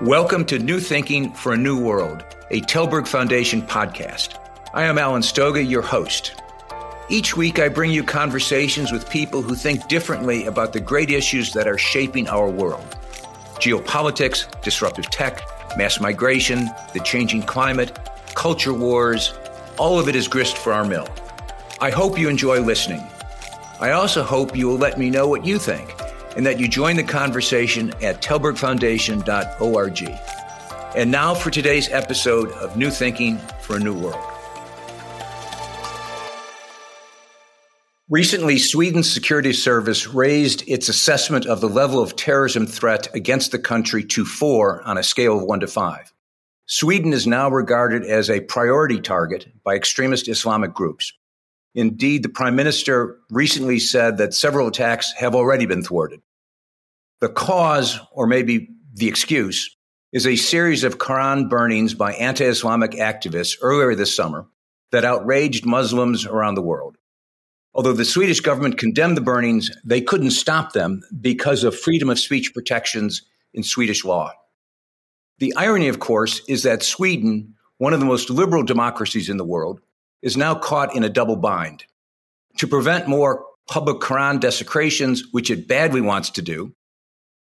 Welcome to New Thinking for a New World, a Tällberg Foundation podcast. I am Alan Stoga, your host. Each week, I bring you conversations with people who think differently about the great issues that are shaping our world geopolitics, disruptive tech, mass migration, the changing climate, culture wars. All of it is grist for our mill. I hope you enjoy listening. I also hope you will let me know what you think and that you join the conversation at tallbergfoundation.org. And now for today's episode of New Thinking for a New World. Recently, Sweden's security service raised its assessment of the level of terrorism threat against the country to four on a scale of one to five. Sweden is now regarded as a priority target by extremist Islamic groups. Indeed, the prime minister recently said that several attacks have already been thwarted. The cause, or maybe the excuse, is a series of Quran burnings by anti Islamic activists earlier this summer that outraged Muslims around the world. Although the Swedish government condemned the burnings, they couldn't stop them because of freedom of speech protections in Swedish law. The irony, of course, is that Sweden, one of the most liberal democracies in the world, is now caught in a double bind. To prevent more public Quran desecrations, which it badly wants to do,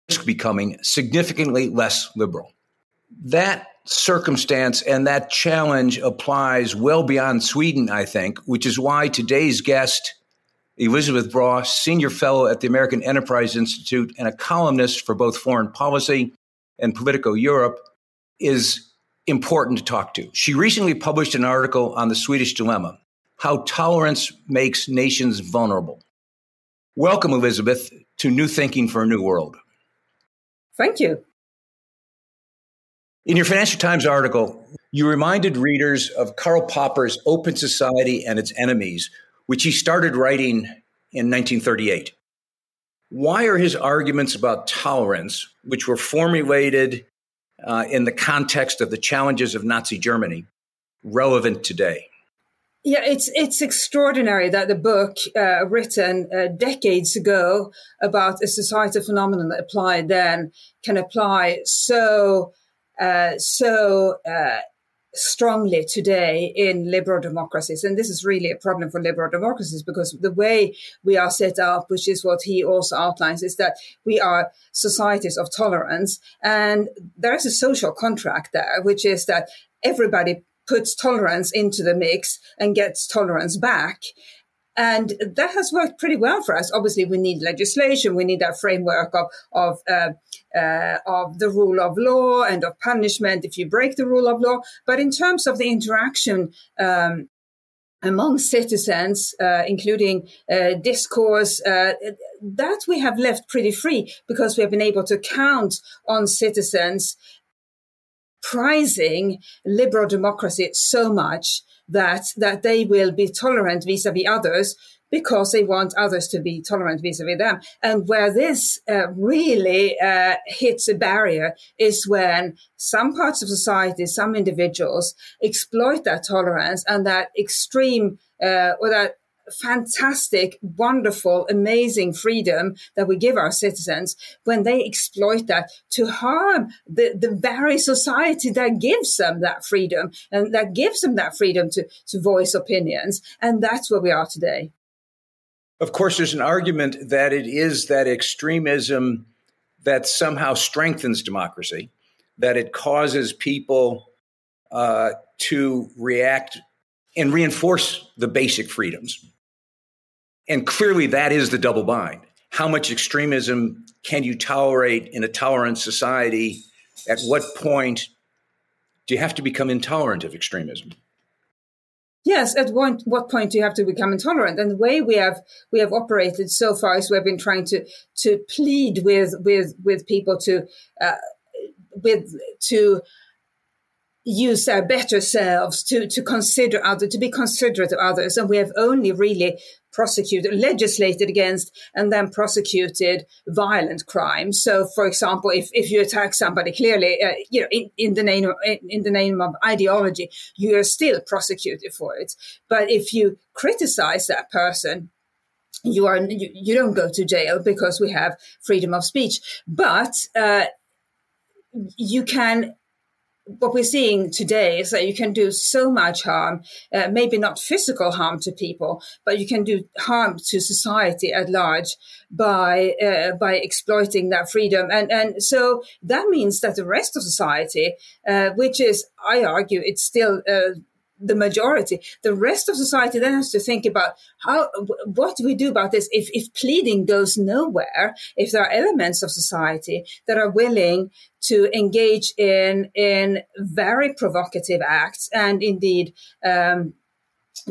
it's becoming significantly less liberal. That circumstance and that challenge applies well beyond Sweden, I think, which is why today's guest, Elisabeth Braw, senior fellow at the American Enterprise Institute and a columnist for both foreign policy and Politico Europe, is important to talk to. She recently published an article on the Swedish dilemma how tolerance makes nations vulnerable. Welcome, Elisabeth, to New Thinking for a New World. Thank you. In your Financial Times article, you reminded readers of Karl Popper's Open Society and Its Enemies, which he started writing in 1938. Why are his arguments about tolerance, which were formulated uh, in the context of the challenges of Nazi Germany relevant today? Yeah, it's it's extraordinary that the book uh, written uh, decades ago about a societal phenomenon that applied then can apply so uh, so uh, strongly today in liberal democracies. And this is really a problem for liberal democracies because the way we are set up, which is what he also outlines, is that we are societies of tolerance. And there is a social contract there, which is that everybody puts tolerance into the mix and gets tolerance back. And that has worked pretty well for us. Obviously, we need legislation. We need that framework of, of, uh, uh, of the rule of law and of punishment if you break the rule of law. But in terms of the interaction, um, among citizens, uh, including uh, discourse, uh, that we have left pretty free because we have been able to count on citizens prizing liberal democracy so much that that they will be tolerant vis-a-vis others because they want others to be tolerant vis-a-vis them. And where this uh, really uh, hits a barrier is when some parts of society, some individuals exploit that tolerance and that extreme uh, or that fantastic, wonderful, amazing freedom that we give our citizens when they exploit that to harm the, the very society that gives them that freedom and that gives them that freedom to, to voice opinions. And that's where we are today. Of course, there's an argument that it is that extremism that somehow strengthens democracy, that it causes people uh, to react and reinforce the basic freedoms. And clearly, that is the double bind. How much extremism can you tolerate in a tolerant society? At what point do you have to become intolerant of extremism? Yes, at one, what point do you have to become intolerant? And the way we have we have operated so far is we've been trying to to plead with with with people to uh, with to use their better selves to to consider other to be considerate of others, and we have only really prosecuted, legislated against, and then prosecuted violent crimes. So, for example, if, if you attack somebody clearly, uh, you know, in, in the name of, in the name of ideology, you are still prosecuted for it. But if you criticize that person, you are you, you don't go to jail because we have freedom of speech. But uh, you can what we're seeing today is that you can do so much harm, uh, maybe not physical harm to people, but you can do harm to society at large by uh, by exploiting that freedom. And and so that means that the rest of society, uh, which is, I argue, it's still uh, the majority. The rest of society then has to think about how, what do we do about this? If, if pleading goes nowhere, if there are elements of society that are willing to engage in, in very provocative acts and indeed, um,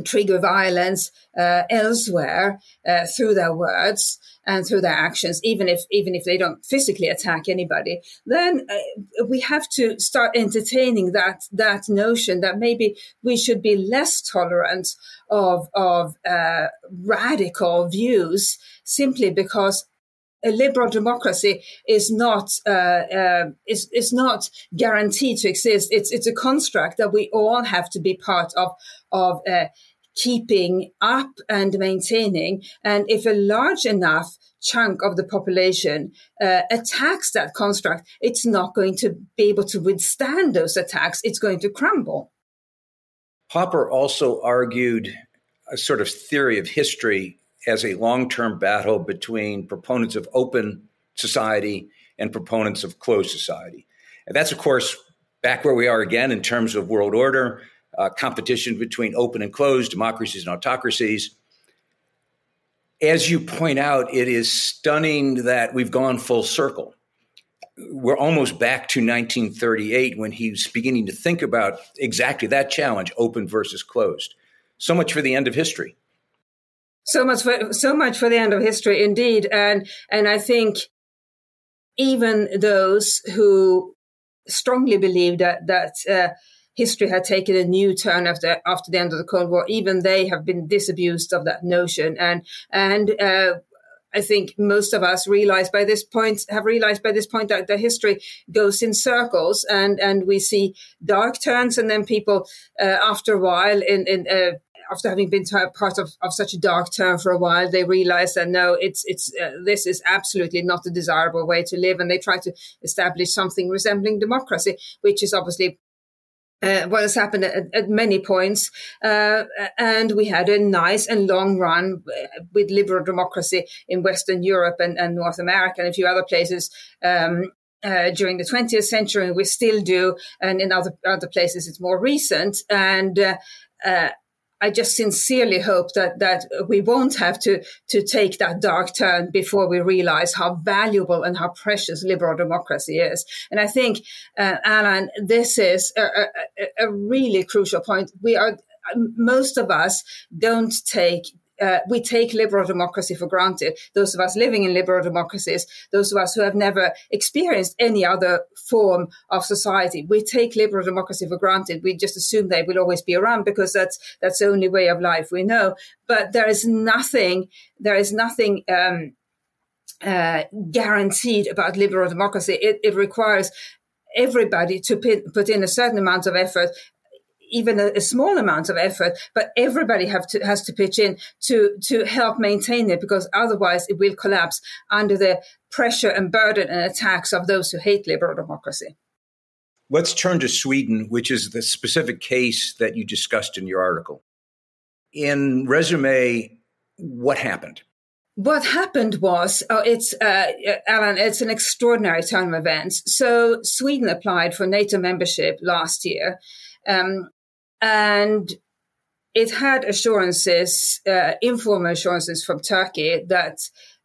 trigger violence uh, elsewhere uh, through their words and through their actions, even if even if they don't physically attack anybody, then uh, we have to start entertaining that that notion that maybe we should be less tolerant of of uh, radical views simply because a liberal democracy is not uh, uh, is is not guaranteed to exist. It's it's a construct that we all have to be part of of uh, keeping up and maintaining. And if a large enough chunk of the population uh, attacks that construct, it's not going to be able to withstand those attacks. It's going to crumble. Popper also argued a sort of theory of history as a long term battle between proponents of open society and proponents of closed society. And that's, of course, back where we are again in terms of world order, uh, competition between open and closed, democracies and autocracies. As you point out, it is stunning that we've gone full circle. We're almost back to 1938 when he's beginning to think about exactly that challenge open versus closed. So much for the end of history. So much for so much for the end of history, indeed, and and I think even those who strongly believe that that uh, history had taken a new turn after after the end of the Cold War. Even they have been disabused of that notion, and and uh, I think most of us realize by this point have realized by this point that the history goes in circles, and and we see dark turns, and then people uh, after a while in in. Uh, after having been part of, of such a dark turn for a while, they realize that no, it's it's uh, this is absolutely not a desirable way to live, and they try to establish something resembling democracy, which is obviously uh, what has happened at, at many points. Uh, and we had a nice and long run with liberal democracy in Western Europe and, and North America and a few other places. Um, uh, during the 20th century, we still do, and in other other places it's more recent. And uh, uh, I just sincerely hope that that we won't have to to take that dark turn before we realize how valuable and how precious liberal democracy is. And I think, uh, Alan, this is a, a, a really crucial point. We are most of us don't take uh, we take liberal democracy for granted. Those of us living in liberal democracies, those of us who have never experienced any other form of society, we take liberal democracy for granted. We just assume they will always be around because that's that's the only way of life we know. But there is nothing. There is nothing. Um, uh, guaranteed about liberal democracy. It, it requires everybody to put in a certain amount of effort even a, a, small amount of effort, but everybody have to, has to pitch in to, to help maintain it because otherwise it will collapse under the pressure and burden and attacks of those who hate liberal democracy. Let's turn to Sweden, which is the specific case that you discussed in your article. In Resumé, what happened? what happened was oh, it's uh, alan it's an extraordinary turn of events so sweden applied for nato membership last year um, and it had assurances, uh, informal assurances from Turkey that,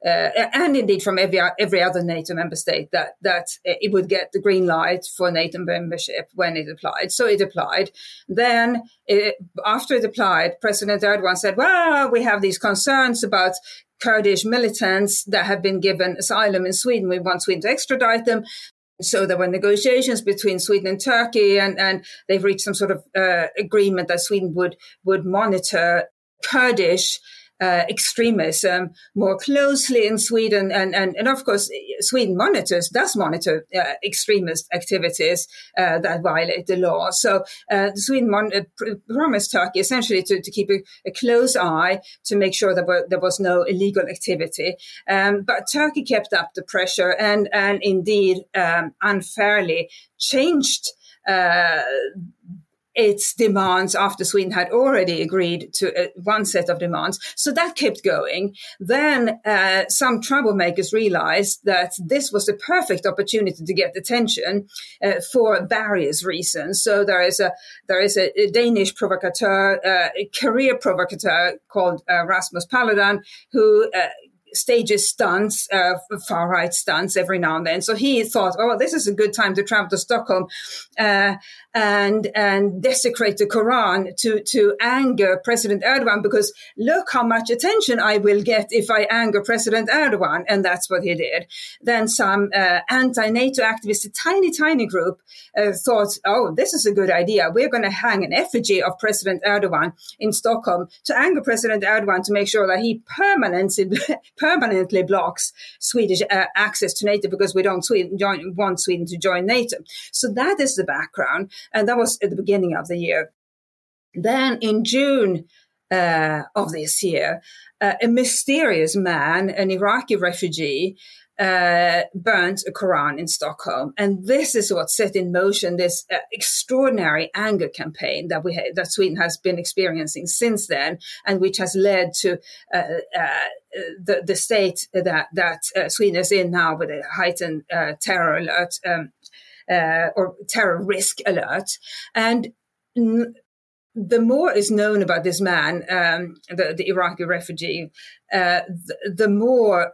uh, and indeed from every every other NATO member state that that it would get the green light for NATO membership when it applied. So it applied. Then, it, after it applied, President Erdogan said, "Well, we have these concerns about." Kurdish militants that have been given asylum in Sweden. We want Sweden to extradite them. So there were negotiations between Sweden and Turkey, and, and they've reached some sort of uh, agreement that Sweden would would monitor Kurdish uh, extremism more closely in Sweden. And, and, and of course, Sweden monitors, does monitor uh, extremist activities uh, that violate the law. So uh, Sweden mon- uh, promised Turkey essentially to, to keep a, a, close eye to make sure that there was no illegal activity. Um, but Turkey kept up the pressure and, and indeed um, unfairly changed uh, its demands after Sweden had already agreed to uh, one set of demands. So that kept going. Then uh, some troublemakers realized that this was the perfect opportunity to get attention uh, for various reasons. So there is a there is a, a Danish provocateur, uh, a career provocateur called uh, Rasmus Paludan, who uh, stages stunts, uh, far right stunts every now and then. So he thought, oh, this is a good time to travel to Stockholm uh, and and desecrate the Quran to to anger President Erdogan because look how much attention I will get if I anger President Erdogan, and that's what he did. Then some uh, anti-NATO activists, a tiny tiny group, uh, thought, oh, this is a good idea. We're going to hang an effigy of President Erdogan in Stockholm to anger President Erdogan to make sure that he permanently permanently blocks Swedish uh, access to NATO because we don't Sweden, join, want Sweden to join NATO. So that is the background. And that was at the beginning of the year. Then in June uh, of this year, uh, a mysterious man, an Iraqi refugee, uh, a Quran in Stockholm, and this is what set in motion this uh, extraordinary anger campaign that we ha- that Sweden has been experiencing since then, and which has led to uh, uh the the state that that uh, Sweden is in now with a heightened uh, terror alert um, or terror risk alert, and. N- the more is known about this man, um, the, the, Iraqi refugee, uh, the, more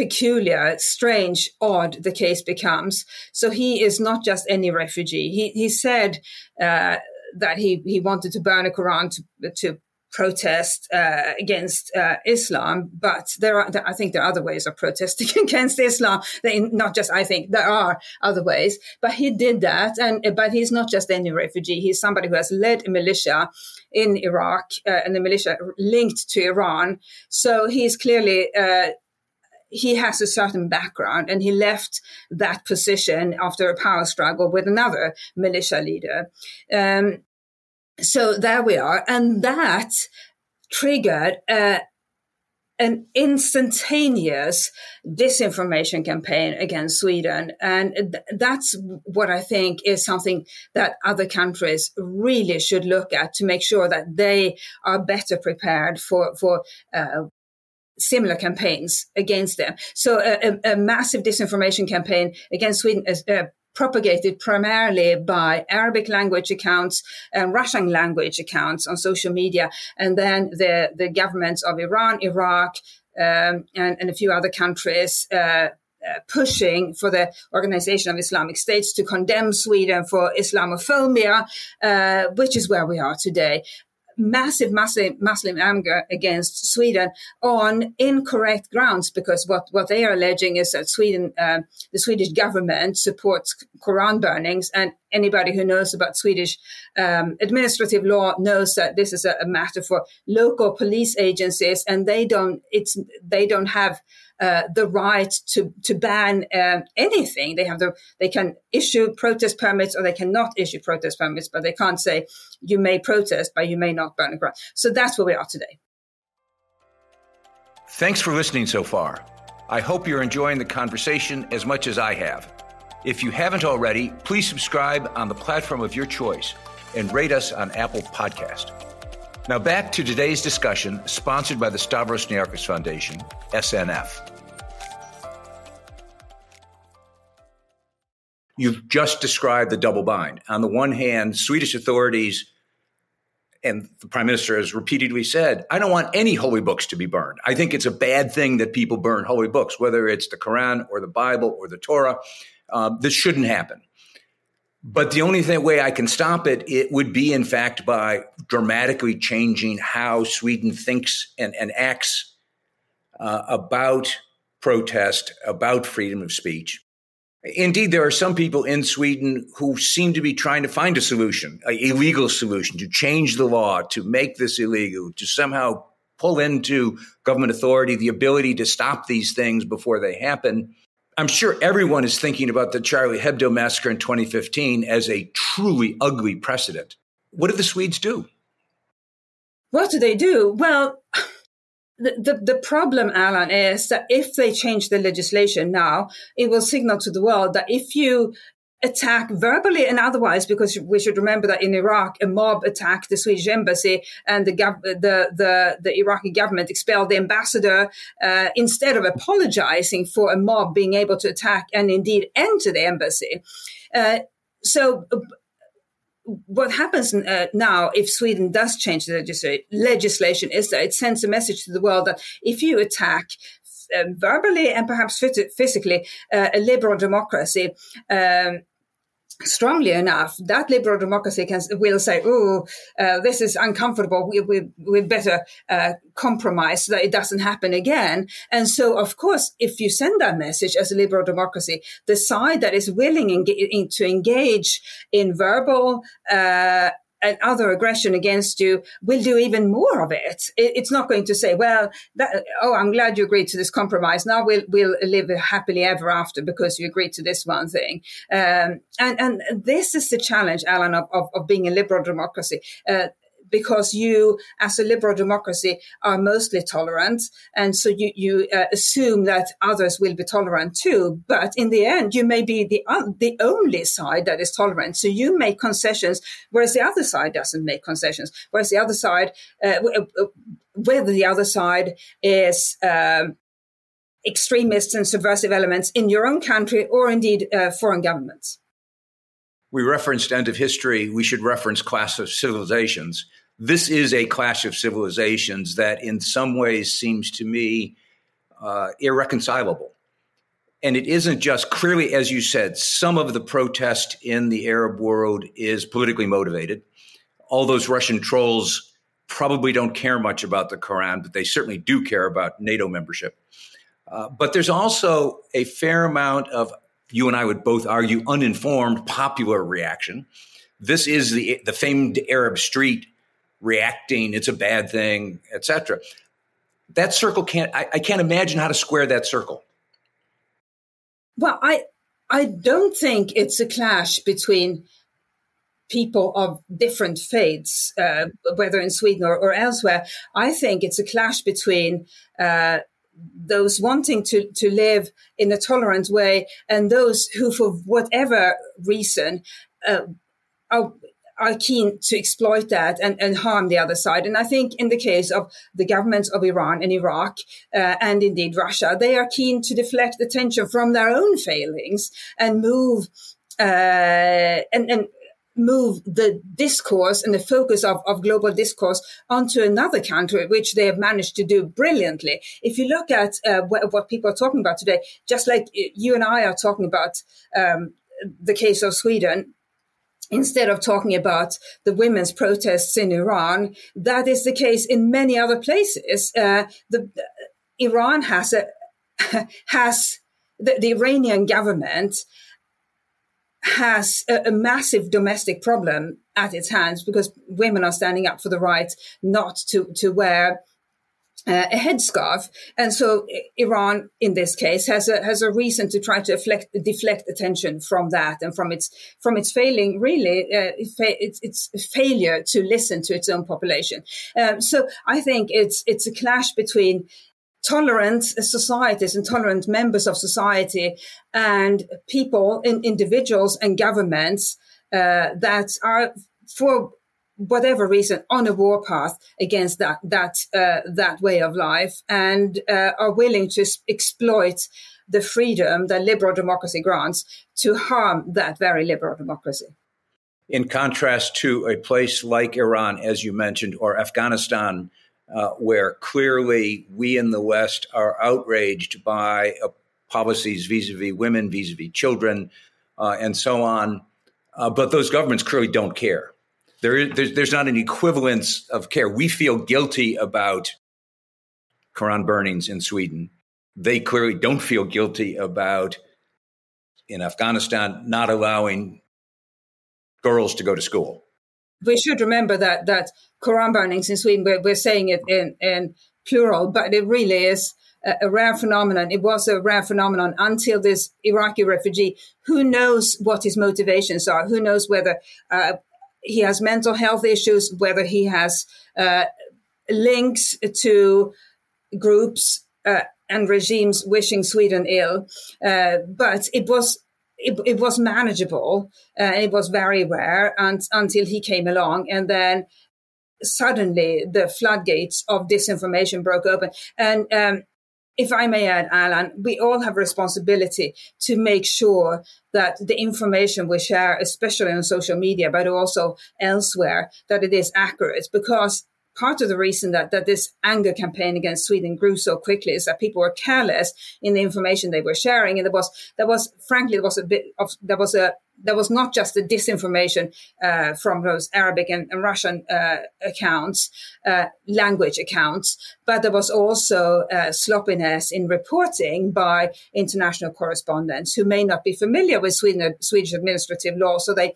peculiar, strange, odd the case becomes. So he is not just any refugee. He he said uh, that he he wanted to burn a Quran to to protest uh, against uh, Islam, but there are I think there are other ways of protesting against Islam. They, not just I think there are other ways, but he did that, and but he's not just any refugee. He's somebody who has led a militia in Iraq uh, and the militia linked to Iran. So he's clearly uh, he has a certain background and he left that position after a power struggle with another militia leader. Um, so there we are. And that triggered uh, an instantaneous disinformation campaign against Sweden. And th- that's what I think is something that other countries really should look at to make sure that they are better prepared for, for uh, similar campaigns against them. So a, a, a massive disinformation campaign against Sweden is uh, propagated primarily by Arabic language accounts and Russian language accounts on social media. And then the, the governments of Iran, Iraq, um, and, and, a few other countries uh, uh, pushing for the Organization of Islamic States to condemn Sweden for Islamophobia, uh, which is where we are today massive, massive Muslim anger against Sweden on incorrect grounds because what, what they are alleging is that Sweden, uh, the Swedish government supports Quran burnings and anybody who knows about Swedish um, administrative law knows that this is a, a, matter for local police agencies and they don't, it's, they don't have uh, the right to to ban uh, anything. They have the they can issue protest permits or they cannot issue protest permits, but they can't say you may protest, but you may not burn a Quran. So that's where we are today. Thanks for listening so far. I hope you're enjoying the conversation as much as I have. If you haven't already, please subscribe on the platform of your choice and rate us on Apple Podcast. Now back to today's discussion, sponsored by the Stavros Niarchos Foundation, SNF. You've just described the double bind. On the one hand, Swedish authorities and the prime minister has repeatedly said, I don't want any holy books to be burned. I think it's a bad thing that people burn holy books, whether it's the Quran or the Bible or the Torah. Uh, this shouldn't happen. But the only thing, way I can stop it, it would be, in fact, by dramatically changing how Sweden thinks and, and acts uh, about protest, about freedom of speech. Indeed, there are some people in Sweden who seem to be trying to find a solution, a illegal solution, to change the law, to make this illegal, to somehow pull into government authority the ability to stop these things before they happen. I'm sure everyone is thinking about the Charlie Hebdo massacre in 2015 as a truly ugly precedent. What did the Swedes do? What do they do? Well, the, the, the problem, Alan, is that if they change the legislation now, it will signal to the world that if you attack verbally and otherwise, because we should remember that in Iraq, a mob attacked the Swedish embassy and the gov- the, the, the Iraqi government expelled the ambassador uh, instead of apologizing for a mob being able to attack and indeed enter the embassy. Uh, so what happens uh, now if Sweden does change the legisl- legislation is that it sends a message to the world that if you attack um, verbally and perhaps physically uh, a liberal democracy, um, strongly enough, that liberal democracy can will say, "Oh, uh, this is uncomfortable. We we we better uh, compromise so that it doesn't happen again." And so, of course, if you send that message as a liberal democracy, the side that is willing in, to engage in verbal uh, and other aggression against you will do even more of it. It's not going to say, well, that, oh, I'm glad you agreed to this compromise. Now we'll, we'll live happily ever after because you agreed to this one thing. Um, and, and this is the challenge, Alan, of, of, of being a liberal democracy. Uh, because you, as a liberal democracy, are mostly tolerant. And so you, you uh, assume that others will be tolerant too. But in the end, you may be the, uh, the only side that is tolerant. So you make concessions, whereas the other side doesn't make concessions. Whereas the other side, uh, whether the other side is, um, extremists and subversive elements in your own country or indeed uh, foreign governments. We referenced end of history. We should reference clash of civilizations this is a clash of civilizations that, in some ways, seems to me uh, irreconcilable. And it isn't just clearly, as you said, some of the protest in the Arab world is politically motivated. All those Russian trolls probably don't care much about the Quran, but they certainly do care about NATO membership. Uh, but there's also a fair amount of, you and I would both argue, uninformed popular reaction. This is the, the famed Arab street reacting, it's a bad thing, etc. That circle can't. I, I can't imagine how to square that circle. Well, I I don't think it's a clash between people of different faiths, uh, whether in Sweden or, or, elsewhere. I think it's a clash between uh, those wanting to, to live in a tolerant way and those who, for whatever reason, uh, are are keen to exploit that and, and harm the other side. And I think in the case of the governments of Iran and Iraq, uh, and indeed Russia, they are keen to deflect attention from their own failings and move uh, and, and move the discourse and the focus of, of global discourse onto another country, which they have managed to do brilliantly. If you look at uh, what, what, people are talking about today, just like you and I are talking about um, the case of Sweden, instead of talking about the women's protests in Iran, that is the case in many other places. Uh, the uh, Iran has a has the, the, Iranian government has a, a, massive domestic problem at its hands because women are standing up for the right not to to wear uh, a headscarf, and so Iran, in this case, has a has a reason to try to deflect, deflect attention from that and from its from its failing, really, uh, its, its failure to listen to its own population. Um, so I think it's it's a clash between tolerant societies and tolerant members of society and people, in, individuals, and governments uh, that are for whatever reason on a warpath against that that uh, that way of life and uh, are willing to exploit the freedom that liberal democracy grants to harm that very liberal democracy. In contrast to a place like Iran, as you mentioned, or Afghanistan, uh, where clearly we in the West are outraged by uh, policies vis-a-vis women, vis-a-vis children, uh, and so on. Uh, but those governments clearly don't care there is there's, there's not an equivalence of care. We feel guilty about Quran burnings in Sweden. They clearly don't feel guilty about in Afghanistan not allowing girls to go to school. we should remember that that Quran burnings in Sweden, we're, we're saying it in, in plural, but it really is a, rare phenomenon. It was a rare phenomenon until this Iraqi refugee, who knows what his motivations are, who knows whether uh, he has mental health issues, whether he has uh, links to groups uh, and regimes wishing Sweden ill. Uh, but it was it, it was manageable. Uh, it was very rare and, until he came along, and then suddenly the floodgates of disinformation broke open. And um, if I may add, Alan, we all have responsibility to make sure that the information we share, especially on social media, but also elsewhere, that it is accurate because part of the reason that, that this anger campaign against Sweden grew so quickly is that people were careless in the information they were sharing. And there was, there was, frankly, there was a bit of, there was a, there was not just the disinformation uh, from those Arabic and, and Russian uh, accounts, uh, language accounts, but there was also uh, sloppiness in reporting by international correspondents who may not be familiar with Sweden, Swedish administrative law. So they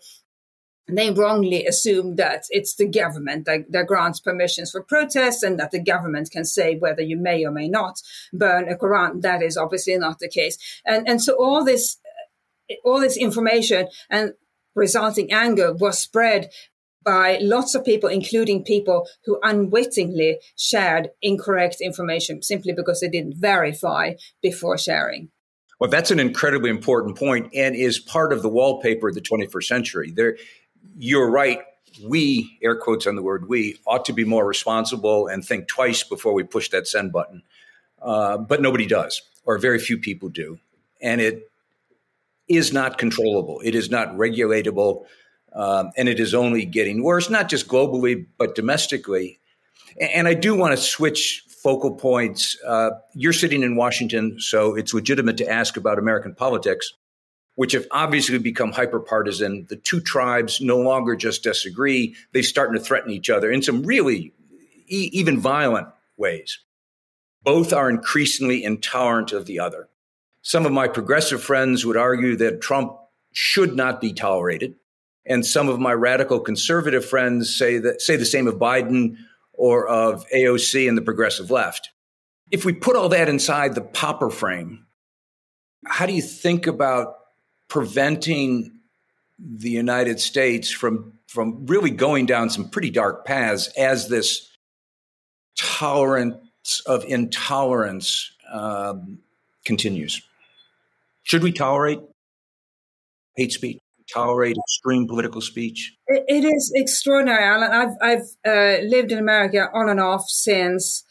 they wrongly assume that it's the government that, that, grants permissions for protests and that the government can say whether you may or may not burn a Quran. That is obviously not the case. And, and so all this, all this information and resulting anger was spread by lots of people, including people who unwittingly shared incorrect information simply because they didn't verify before sharing. Well, that's an incredibly important point and is part of the wallpaper of the 21st century. There, you're right. We, air quotes on the word we, ought to be more responsible and think twice before we push that send button. Uh, but nobody does, or very few people do. And it is not controllable, it is not regulatable, um, and it is only getting worse, not just globally, but domestically. And I do want to switch focal points. Uh, you're sitting in Washington, so it's legitimate to ask about American politics which have obviously become hyper partisan. The two tribes no longer just disagree, they're starting to threaten each other in some really e- even violent ways. Both are increasingly intolerant of the other. Some of my progressive friends would argue that Trump should not be tolerated. And some of my radical conservative friends say that say the same of Biden or of AOC and the progressive left. If we put all that inside the Popper frame, how do you think about preventing the United States from from really going down some pretty dark paths as this tolerance of intolerance um, continues. Should we tolerate hate speech? Tolerate extreme political speech? it, it is extraordinary, Alan. I've I've uh, lived in America on and off since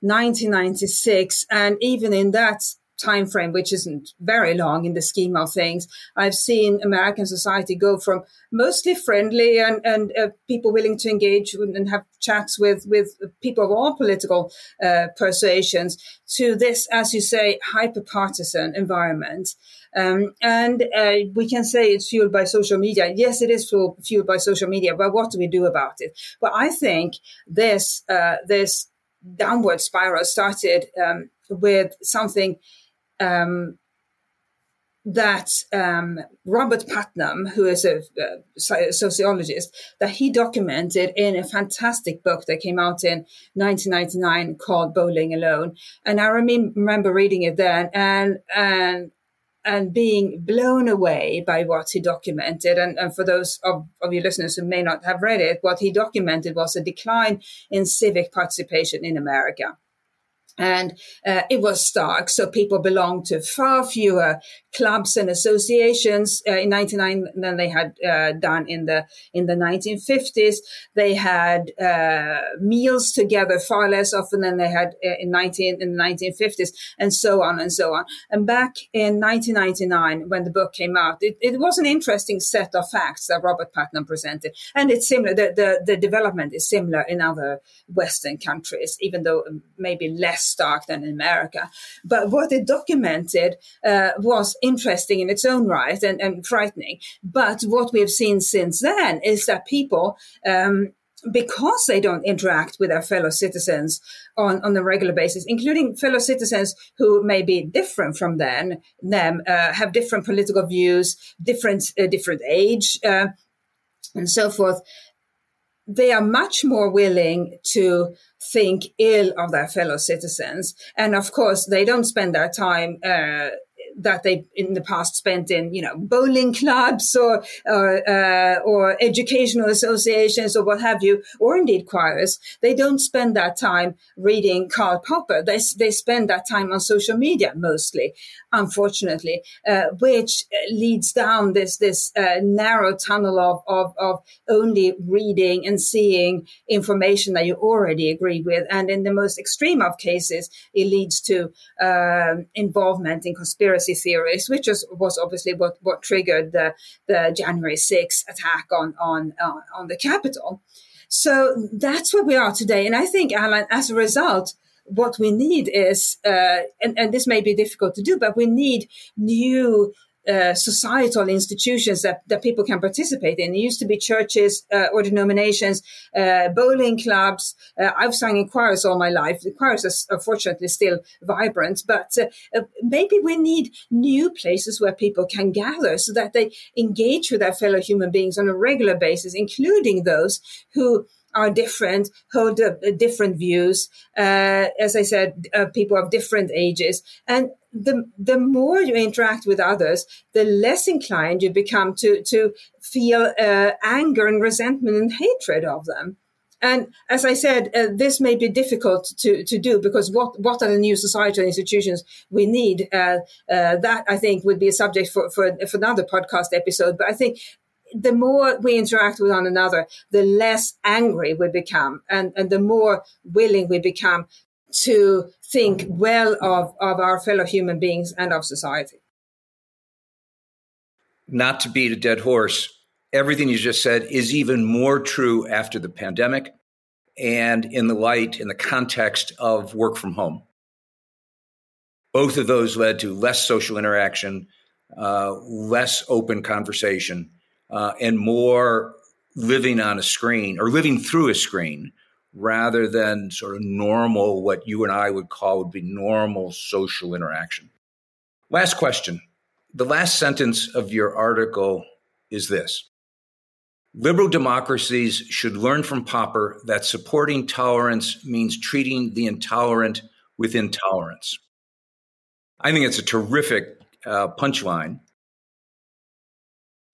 1996, and even in that time frame, which isn't very long in the scheme of things, I've seen American society go from mostly friendly and, and uh, people willing to engage and have chats with, with people of all political uh, persuasions to this, as you say, hyper partisan environment. Um, and uh, we can say it's fueled by social media. Yes, it is fueled by social media, but what do we do about it? Well, I think this uh, this downward spiral started um, with something um, that um, Robert Putnam, who is a, a, sociologist, that he documented in a fantastic book that came out in 1999 called Bowling Alone. And I rem- remember reading it then and, and, and being blown away by what he documented. And, and for those of, of your listeners who may not have read it, what he documented was a decline in civic participation in America and uh, it was stark. So people belonged to far fewer clubs and associations uh, in 99 than they had uh, done in the in the 1950s. They had uh, meals together far less often than they had uh, in 19 in the 1950s, and so on and so on. And back in 1999, when the book came out, it, it was an interesting set of facts that Robert Putnam presented, and it's similar. The, the the development is similar in other Western countries, even though maybe less stark than in America. But what it documented uh, was interesting in its own right and, and, frightening. But what we have seen since then is that people, um, because they don't interact with their fellow citizens on, on a regular basis, including fellow citizens who may be different from them, them uh, have different political views, different uh, different age, uh, and so forth they are much more willing to think ill of their fellow citizens. And of course, they don't spend their time uh, that they in the past spent in you know bowling clubs or or, uh, or educational associations or what have you, or indeed choirs. They don't spend that time reading Karl Popper. They they spend that time on social media mostly, unfortunately, uh, which leads down this this uh, narrow tunnel of, of of only reading and seeing information that you already agree with, and in the most extreme of cases, it leads to um, involvement in conspiracy conspiracy theories, which was, was obviously what, what triggered the, the January 6th attack on, on, uh, on the Capitol. So that's where we are today. And I think, Alan, as a result, what we need is, uh, and, and this may be difficult to do, but we need new uh, societal institutions that, that people can participate in. It used to be churches uh, or denominations, uh, bowling clubs. Uh, I've sung in choirs all my life. The choirs are unfortunately still vibrant, but uh, maybe we need new places where people can gather so that they engage with their fellow human beings on a regular basis, including those who are different, hold uh, different views. Uh, as I said, uh, people of different ages, and the the more you interact with others, the less inclined you become to to feel uh, anger and resentment and hatred of them. And as I said, uh, this may be difficult to, to do because what, what are the new societal institutions we need? Uh, uh, that I think would be a subject for, for, for another podcast episode. But I think the more we interact with one another, the less angry we become and, and the more willing we become to think well of, of our fellow human beings and of society. Not to beat a dead horse, everything you just said is even more true after the pandemic and in the light, in the context of work from home. Both of those led to less social interaction, uh, less open conversation, uh, and more living on a screen or living through a screen rather than sort of normal, what you and I would call would be normal social interaction. Last question. The last sentence of your article is this Liberal democracies should learn from Popper that supporting tolerance means treating the intolerant with intolerance. I think it's a terrific uh, punchline.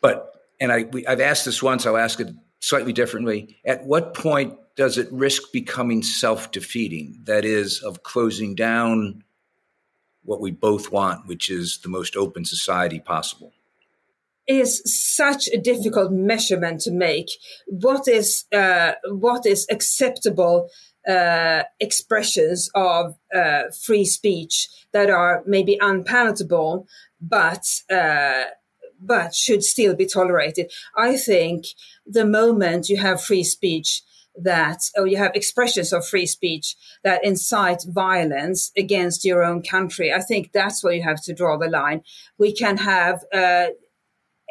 But, and I, we, I've asked this once, I'll ask it slightly differently. At what point does it risk becoming self defeating? That is, of closing down what we both want, which is the most open society possible? Is such a difficult measurement to make. What is uh, what is acceptable uh, expressions of uh, free speech that are maybe unpalatable, but uh, but should still be tolerated. I think the moment you have free speech that, or you have expressions of free speech that incite violence against your own country, I think that's where you have to draw the line. We can have uh,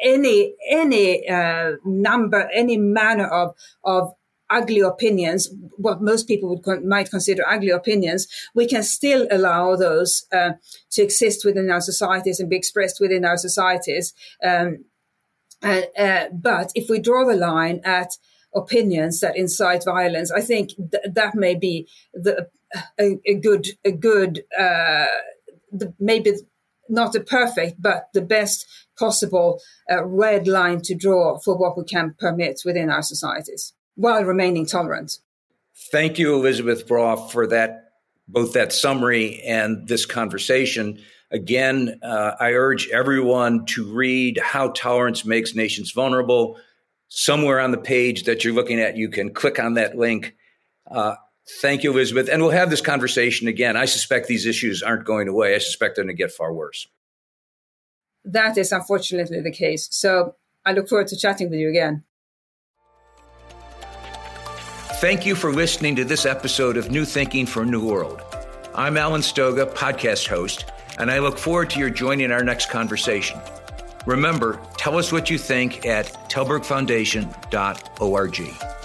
any any uh, number, any manner of of ugly opinions, what most people would con- might consider ugly opinions, we can still allow those uh, to exist within our societies and be expressed within our societies. Um, uh, uh, but if we draw the line at opinions that incite violence, I think th- that may be the a, a good a good uh, the, maybe not a perfect but the best possible uh, red line to draw for what we can permit within our societies while remaining tolerant. Thank you, Elisabeth Braw, for that both that summary and this conversation. Again, uh, I urge everyone to read How Tolerance Makes Nations Vulnerable. Somewhere on the page that you're looking at, you can click on that link. Uh, thank you, Elisabeth. And we'll have this conversation again. I suspect these issues aren't going away. I suspect they're going to get far worse. That is unfortunately the case. So I look forward to chatting with you again. Thank you for listening to this episode of New Thinking for a New World. I'm Alan Stoga, podcast host, and I look forward to your joining our next conversation. Remember, tell us what you think at tallbergfoundation.org.